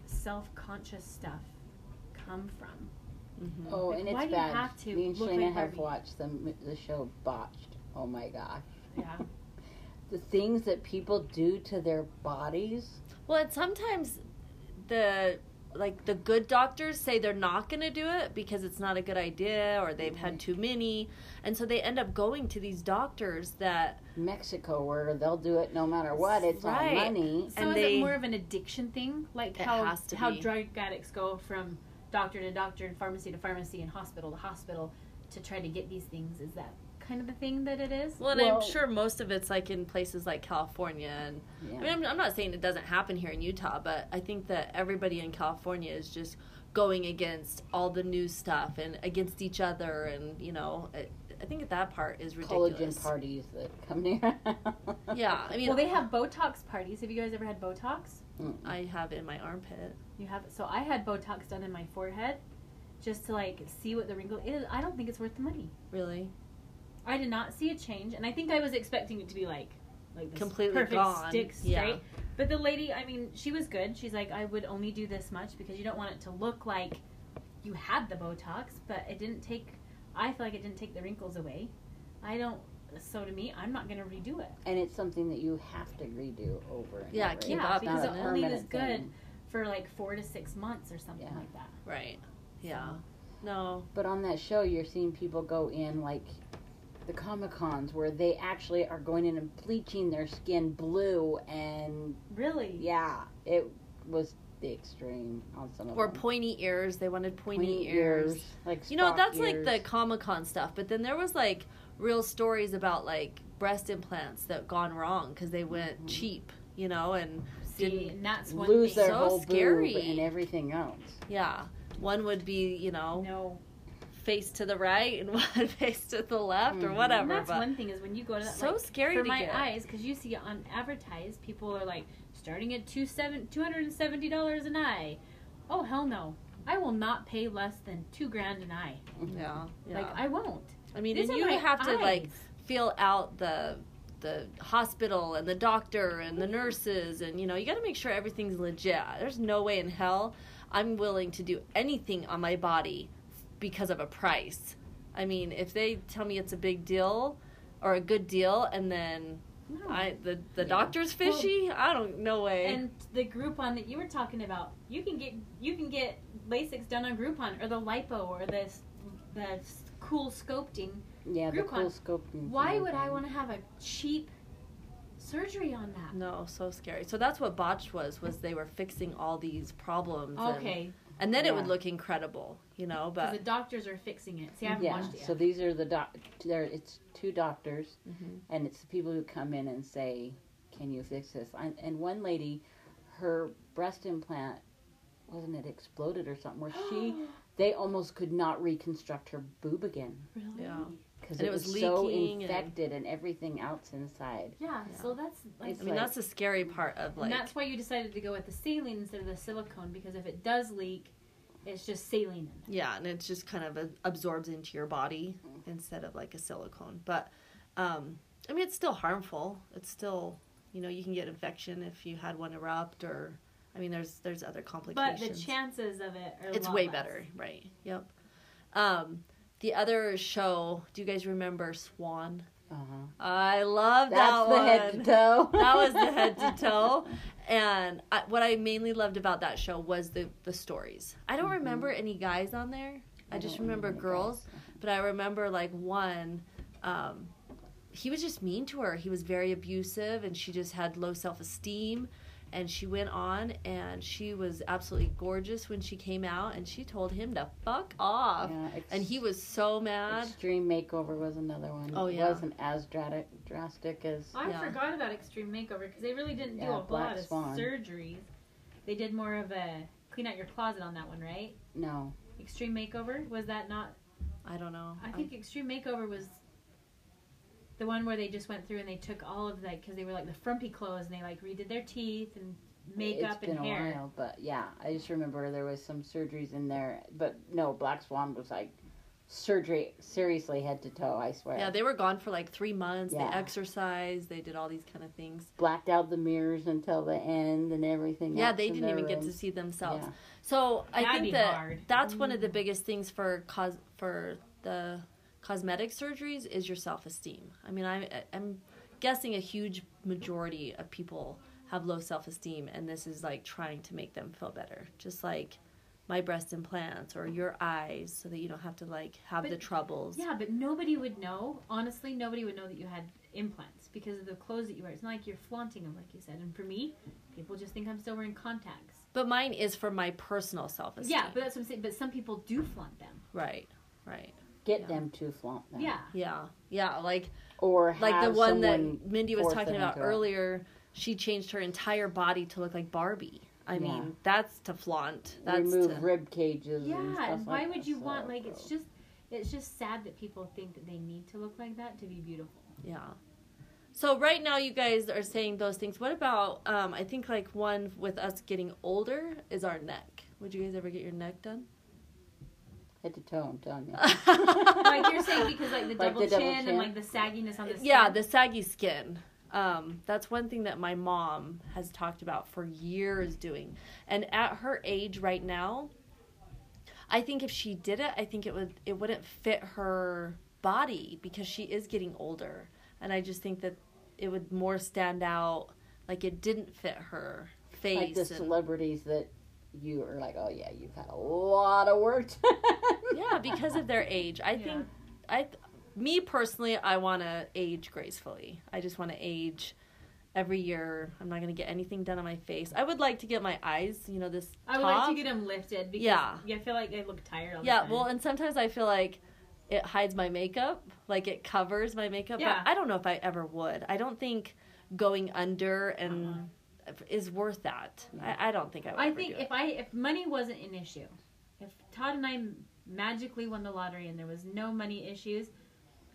self-conscious stuff come from Mhm. Oh, Like, and it's why do you bad. have to Me and look Shayna like have Barbie? watched the the show Botched. Oh my gosh, yeah the things that people do to their bodies. Well, and sometimes the like the good doctors say they're not going to do it because it's not a good idea or they've had mm-hmm. too many, and so they end up going to these doctors that Mexico, where they'll do it no matter what. It's Right. on money. so And is they- it more of an addiction thing like It how has to how be. drug addicts go from doctor to doctor and pharmacy to pharmacy and hospital to hospital to try to get these things is that kind of the thing that it is well, and Well- I'm sure most of it's like in places like California and Yeah. I mean I'm, I'm not saying it doesn't happen here in Utah, but I think that everybody in California is just going against all the new stuff and against each other and you know I, I think that part is ridiculous. Collagen parties that come near. Yeah, I mean well they have botox parties have you guys ever had botox I have in my armpit. you have so i had botox done in my forehead just to like see what the wrinkle is i don't think it's worth the money Really? I did not see a change, and I think I was expecting it to be like like this Completely perfect gone. stick Yeah. straight. But the lady, I mean, she was good. She's like, I would only do this much because you don't want it to look like you had the Botox, but it didn't take. I feel like it didn't take the wrinkles away. I don't. So to me, I'm not gonna redo it And it's something that you have to redo over and Yeah, over. keep It's up because it only was good thing. for like four to six months or something Yeah. like that. Right. Yeah. No. But on that show, you're seeing people go in like the Comic Cons where they actually are going in and bleaching their skin blue, and Really? yeah, it was the extreme on some of Or them. pointy ears. They wanted pointy, Pointy ears. like You know, Spock that's like the Comic Con stuff. But then there was like real stories about like breast implants that gone wrong because they went Mhm. cheap. You know, and See, Didn't and that's one lose thing. their So whole scary. boob and everything else. yeah, one would be you know No. Face to the right and one face to the left or Mhm. whatever. And that's but one thing is when you go to that, so like, scary for to my get. eyes because you see on advertised people are like starting at two seven two hundred and seventy dollars an eye oh hell no i will not pay less than two grand an eye Yeah, yeah. like i won't I mean, These and you my have to like feel out the the hospital and the doctor and the nurses and you know you got to make sure everything's legit. There's no way in hell I'm willing to do anything on my body because of a price. I mean, if they tell me it's a big deal or a good deal and then No. I the the Yeah. doctor's fishy, I don't no way. and the groupon that you were talking about you can get you can get LASIK done on groupon or the lipo or the the cool sculpting Yeah, the cool scoping. why would i want to have a cheap surgery on that no, so scary. So that's what botched was was they were fixing all these problems and, okay and then it would look incredible, you know, but the doctors are fixing it see i haven't Yeah, watched it yet so these are the doc. There, it's two doctors, Mhm. and it's the people who come in and say, "Can you fix this?" I, and one lady, her breast implant wasn't it exploded or something, where she they almost could not reconstruct her boob again really Yeah. Because And it, it was, was so leaking and- infected and, everything else inside. Yeah, Yeah. so that's like, I mean, like- that's the scary part of like. and that's why you decided to go with the saline instead of the silicone because if it does leak, it's just saline in it. yeah, and it just kind of uh, absorbs into your body instead of like a silicone. But, um, I mean, it's still harmful. It's still, you know, you can get infection if you had one erupt, or I mean, there's there's other complications. But the chances of it are a it's lot way less. better, right? Yep. Um, the other show. Do you guys remember Swan? Uh huh. I love That's that the head to toe. that was the head to toe. And I, what I mainly loved about that show was the the stories. I don't Mhm. remember any guys on there. I, just don't remember girls. But I remember like one. Um, he was just mean to her. He was very abusive, and she just had low self esteem. And she went on, and she was absolutely gorgeous when she came out, and she told him to fuck off. Yeah, ex- And he was so mad. Extreme Makeover was another one. Oh, It yeah. wasn't as drastic, drastic as. I Yeah. forgot about Extreme Makeover because they really didn't do Yeah, a Black lot of surgeries. They did more of a clean out your closet on that one, right? No. Extreme Makeover was that not? I don't know. I think Extreme Makeover was the one where they just went through and they took all of like because they were like the frumpy clothes and they like redid their teeth and makeup it's been and a hair. while, but yeah, I just remember there was some surgeries in there. But no, Black Swan was like surgery, seriously head to toe. I swear. Yeah, they were gone for like three months. Yeah. They exercised. They did all these kind of things. blacked out the mirrors until the end and everything. Yeah, they didn't their even get to see themselves. Yeah. So I That'd think be that hard. that's one of the mm. biggest things for cos for the cosmetic surgeries is your self esteem. I mean, I I'm guessing a huge majority of people have low self esteem, and this is like trying to make them feel better, just like my breast implants or your eyes, so that you don't have to like have But- the troubles. Yeah, but nobody would know. Honestly, nobody would know that you had implants because of the clothes that you wear. It's not like you're flaunting them, like you said. And for me, people just think I'm still wearing contacts. But mine is for my personal self esteem. Yeah, but that's what I'm saying. But some people do flaunt them. right, right. Get Yeah. them to flaunt them. Yeah. Yeah, yeah. Like Or like the one that Mindy was talking about earlier. She changed her entire body to look like Barbie. I Yeah. mean, that's to flaunt. That's remove to, rib cages. Yeah, and, stuff and why like would that, you so want like it's just it's just sad that people think that they need to look like that to be beautiful. yeah. So right now, you guys are saying those things. What about? Um, I think like one with us getting older is our neck. Would you guys ever get your neck done? Head to toe. I'm telling you. like you're saying because like the Like double the double chin chin? and like the sagginess on the skin. yeah, the saggy skin. Um, that's one thing that my mom has talked about for years doing. And at her age right now, I think if she did it, I think it would it wouldn't fit her body because she is getting older. And I just think that it would more stand out like it didn't fit her face. Like the and- celebrities that you are like, oh yeah, you've had a lot of work. done." yeah, because of their age. I Yeah. think I me personally I want to age gracefully. I just want to age every year. I'm not going to get anything done on my face. I would like to get my eyes, you know, this I would top. like to get them lifted because Yeah. I feel like I look tired all the Yeah, time. well, and sometimes I feel like it hides my makeup, like it covers my makeup, Yeah. but I don't know if I ever would. I don't think going under and uh-huh. Is worth that. I, I don't think I would I think if I if money wasn't an issue, if Todd and I magically won the lottery and there was no money issues,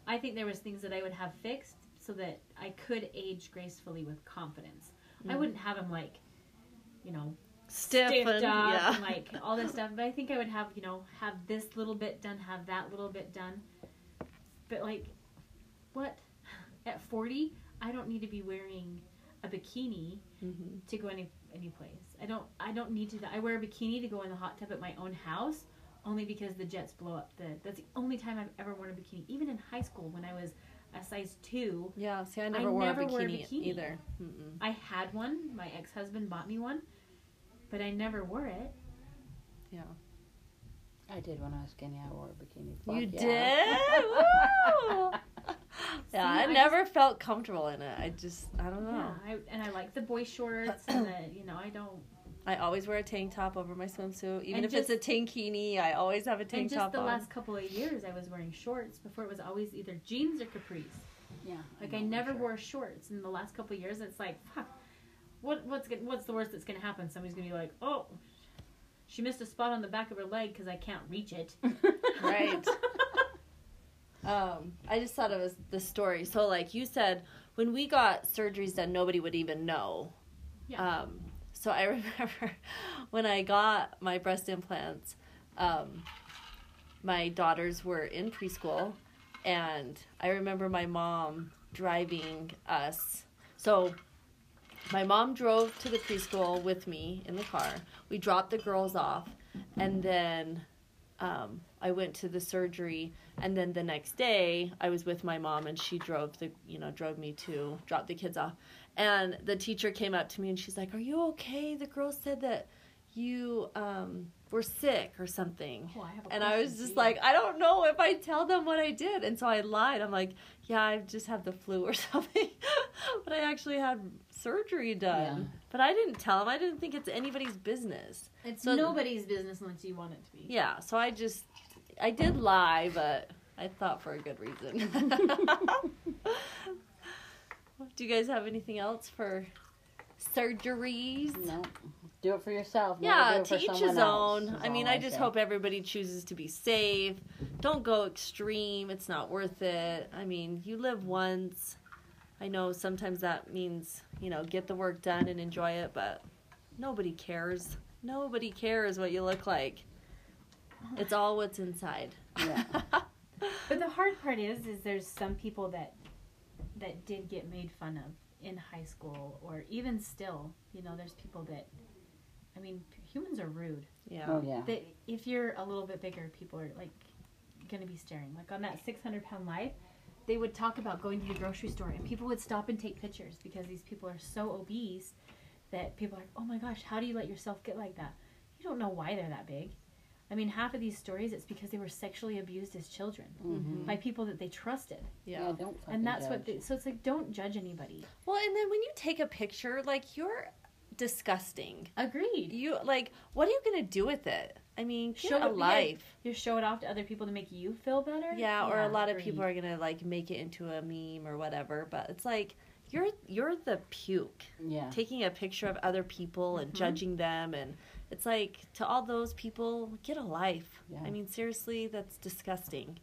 I think there was things that I would have fixed so that I could age gracefully with confidence. I Mhm. wouldn't have him like, you know, stiff, and, yeah. and like all this stuff. But I think I would have, you know, have this little bit done, have that little bit done. But like, what? At forty, I don't need to be wearing a bikini Mhm. to go any any place. I don't I don't need to. I wear a bikini to go in the hot tub at my own house, only because the jets blow up the. That's the only time I've ever worn a bikini. Even in high school when I was a size two, Yeah, see, I never, wore, never a wore a bikini bikini. either. Mm-mm. I had one. My ex husband bought me one, but I never wore it. Yeah. I did when I was skinny. I wore a bikini. You Fuck did? yeah. Woo! Yeah, I, I never felt comfortable in it. I just, I don't know. Yeah, I, and I like the boy shorts and the you know I don't. I always wear a tank top over my swimsuit, even And if it's a tankini. I always have a tank top. And just the on. last couple of years, I was wearing shorts. Before it was always either jeans or capris. yeah. Like know I never sure. wore shorts in the last couple of years. It's like, fuck, what what's what's the worst that's gonna happen? Somebody's gonna be like, oh, she missed a spot on the back of her leg because I can't reach it. Right. Um, I just thought it was the story. So, like you said, when we got surgeries done, nobody would even know. Yeah. Um, so I remember when I got my breast implants, um, my daughters were in preschool, and I remember my mom driving us. So my mom drove to the preschool with me in the car. We dropped the girls off, and then um, I went to the surgery. And then the next day, I was with my mom, and she drove the you know drove me to drop the kids off. And the teacher came up to me and she's like, "Are you okay? The girl said that you um, were sick or something." Oh, I And I was just like, I don't know if I tell them what I did. And so I lied. I'm like, yeah, I just have the flu or something. but I actually had surgery done. Yeah. But I didn't tell them. I didn't think it's anybody's business. it's so- nobody's business unless you want it to be. Yeah, so I just, I did lie, but I thought for a good reason. Do you guys have anything else for surgeries? No. Do it for yourself. Yeah, to each his own. I mean, all I just say. hope everybody chooses to be safe. Don't go extreme. It's not worth it. I mean, you live once. I know sometimes that means, you know, get the work done and enjoy it, but nobody cares. Nobody cares what you look like. It's all what's inside. Yeah. But the hard part is, is there's some people that that did get made fun of in high school or even still. You know, there's people that. I mean, humans are rude. yeah. Oh yeah. that if you're a little bit bigger, people are like gonna be staring. Like on that 600 pound life, they would talk about going to the grocery store, and people would stop and take pictures because these people are so obese that people are like, oh my gosh, how do you let yourself get like that? You don't know why they're that big. I mean, half of these stories, it's because they were sexually abused as children Mhm. by people that they trusted, Yeah. Yeah. Don't. And that's what. They, so it's like, don't judge anybody. Well, and then when you take a picture, like you're disgusting. Agreed. You like, what are you gonna do with it? I mean, get Show a it- yeah. life. You show it off to other people to make you feel better. Yeah, or a lot of people are gonna like make it into a meme or whatever. But it's like you're you're the puke Yeah. taking a picture of other people and Mhm. judging them, and it's like to all those people, get a life. Yeah. I mean, seriously, that's disgusting.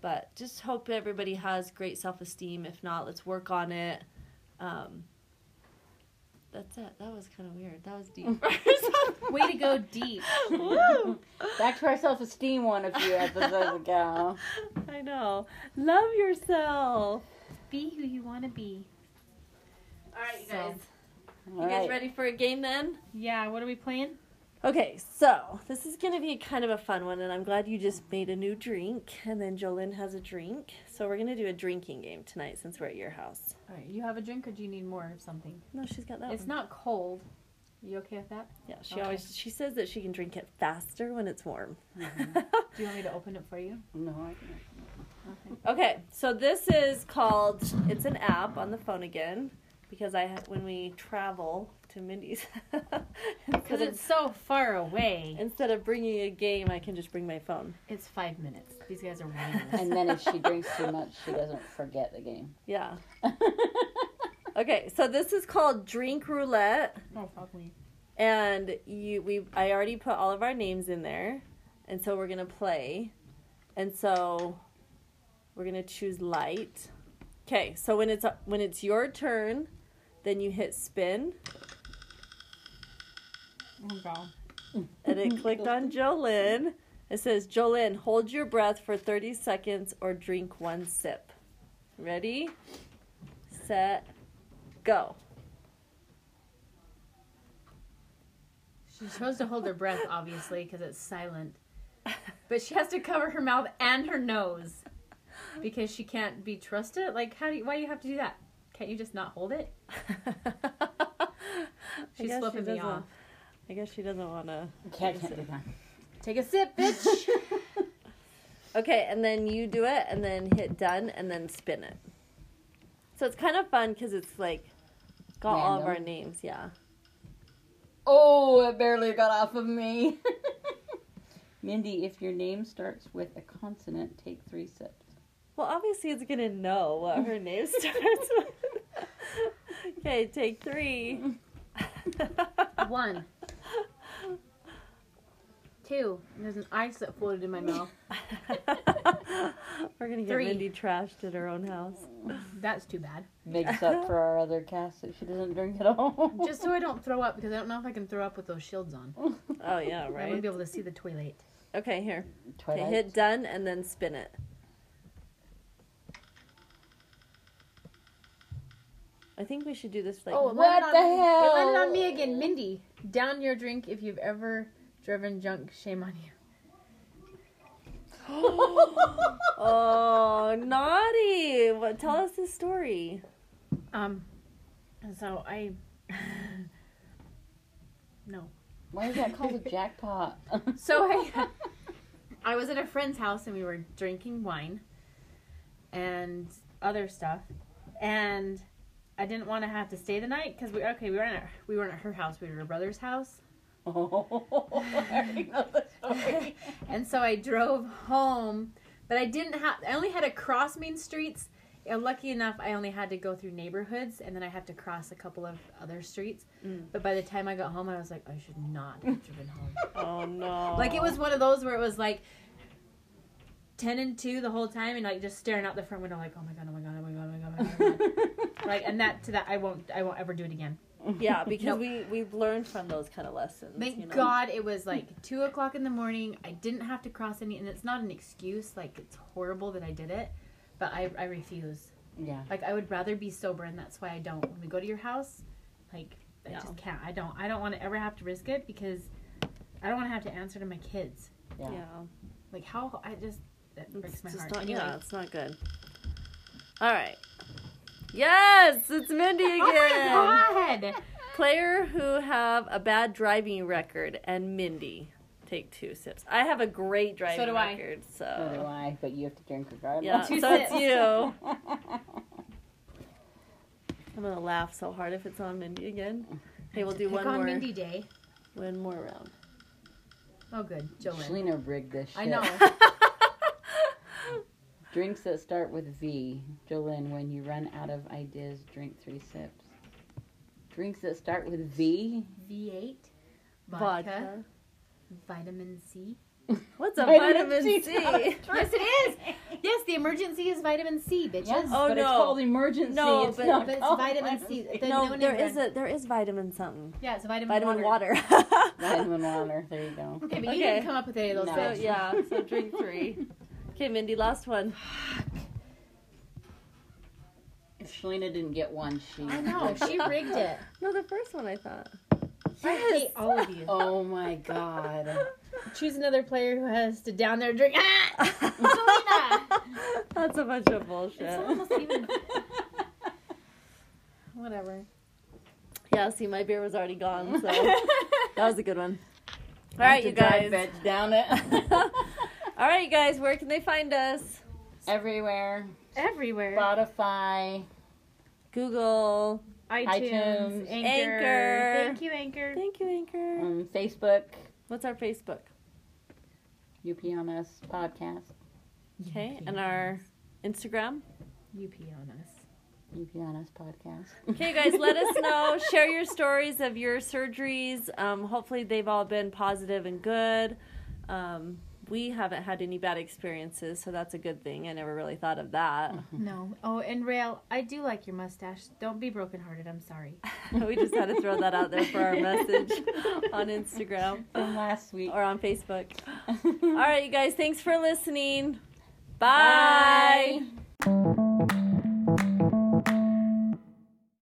But just hope everybody has great self esteem. If not, let's work on it. Um, that's it. That was kind of weird. That was deep. Way to go deep. Back to our self-esteem one a few episodes ago. I know. Love yourself. Be who you want to be. All right, you So- guys. All You guys right. ready for a game then? Yeah, what are we playing? Okay, so this is gonna be kind of a fun one, and I'm glad you just made a new drink, and then Jolyn has a drink. So we're gonna do a drinking game tonight since we're at your house. All right, you have a drink or do you need more of something? No, she's got that. It's one. not cold. You okay with that? Yeah, she Okay. always she says that she can drink it faster when it's warm. Mhm. Do you want me to open it for you? No, I can't. Okay. okay, so this is called. It's an app on the phone again because I ha- when we travel to Mindy's Because it's so far away. instead of bringing a game, I can just bring my phone. It's five minutes. These guys are whiners. And then if she drinks too much, she doesn't forget the game. Yeah. Okay, so this is called Drink Roulette. oh, fuck me. and you we I already put all of our names in there, and so we're gonna play, and so we're gonna choose light. Okay, so when it's when it's your turn, then you hit spin, Oh, God. and it clicked on Jolyn. It says Jolyn, hold your breath for thirty seconds or drink one sip. Ready, set, go. She's supposed to hold her breath, obviously, because it's silent. But she has to cover her mouth and her nose because she can't be trusted. Like, how do you, why do you have to do that? Can't you just not hold it? She's guess she flipping me off. I guess she doesn't want to. Can't, can't do that. Take a sip, bitch. Okay, and then you do it, and then hit done, and then spin it. So it's kind of fun because it's like got all of our names. Yeah. Oh, it barely got off of me. Mindy, if your name starts with a consonant, take three sips. Well, obviously it's gonna know what her name starts with. okay, take three. One. Two. And there's an ice that floated in my mouth. We're gonna get Three. Mindy trashed at her own house. That's too bad. Makes up for our other cast that she doesn't drink at all. Just so I don't throw up because I don't know if I can throw up with those shields on. Oh yeah, right. I right. wouldn't be able to see the toilet. Okay, here. Okay, Twilight. hit done and then spin it. I think we should do this like. Oh, What the on, hell? It landed on me again. Mindy, down your drink if you've ever driven junk. Shame on you. oh, naughty! What? Tell us the story. Um, and so I. no. Why is that called a jackpot? So I, I was at a friend's house and we were drinking wine, and other stuff, and I didn't want to have to stay the night because we okay we weren't at we weren't at her house we were at her brother's house, oh, I already know the story. and so I drove home, but I didn't have I only had to cross main streets. And lucky enough, I only had to go through neighborhoods, and then I have to cross a couple of other streets. Mm. But by the time I got home, I was like, I should not have driven home. Oh no! Like it was one of those where it was like ten and two the whole time, and like just staring out the front window, like, oh my god, oh my god, oh my god, oh my god, my god. like, and that to that, I won't, I won't ever do it again. Yeah, because Nope. we we've learned from those kind of lessons. Thank you know? God it was like two o'clock in the morning. I didn't have to cross any, and it's not an excuse. Like it's horrible that I did it, but I, I refuse. Yeah. Like I would rather be sober, and that's why I don't. When we go to your house, like I Yeah. just can't. I don't. I don't want to ever have to risk it because I don't want to have to answer to my kids. Yeah. Yeah, Like how I just that breaks it's my just heart. not. Anyway. Yeah, it's not good. All right. Yes, it's Mindy again. Oh my god! Player who have a bad driving record and Mindy take two sips. I have a great driving do I. record, So do I, but you have to drink regardless. yeah. Two so it's you. I'm gonna laugh so hard if it's on Mindy again. Hey, we'll do Pick one on more. Mindy Day. One more round. Oh, good, Jolene. Shalina rigged this shit. I know. Drinks that start with V. Jolene, when you run out of ideas, drink three sips. Drinks that start with V. V8, vodka, Vodka. vitamin C. What's a Vitamin vitamin C, C? Yes, it is. Yes, the emergency is vitamin C, bitches. Yes, Oh, but it's no. called emergency. No, it's but- not But it's vitamin C. vitamin The- No, no there name a there is vitamin something. Yeah, it's vitamin, Vitamin water. water. Vitamin water. There you go. Okay, but you Okay. didn't come up with any of those. No. so yeah, so drink three. Okay, Mindy, last one. If Shalina didn't get one. She. I know she rigged it. No, the first one I thought. I hate all of you. Oh my god. Choose another player who has to down there drink. Ah! Selena! That's a bunch of bullshit. It's almost even. Whatever. Yeah, see, my beer was already gone, so that was a good one. All right, you guys. Bitch down it. All right, you guys. Where can they find us? Everywhere. Everywhere. Spotify. Google. iTunes, iTunes. Anchor. Anchor. Thank you, Anchor. Thank you, Anchor. Um, Facebook. What's our Facebook? UP on us podcast. Okay, and our Instagram. UP on us. UP on us podcast. Okay, guys, let us know. Share your stories of your surgeries. Um, hopefully, they've all been positive and good. Um, we haven't had any bad experiences, so that's a good thing. I never really thought of that. Mm-hmm. No. Oh, and Rail, I do like your mustache. Don't be brokenhearted. I'm sorry. we just had to throw that out there for our message on Instagram From last week. or on Facebook. All right, you guys, thanks for listening. Bye. Bye.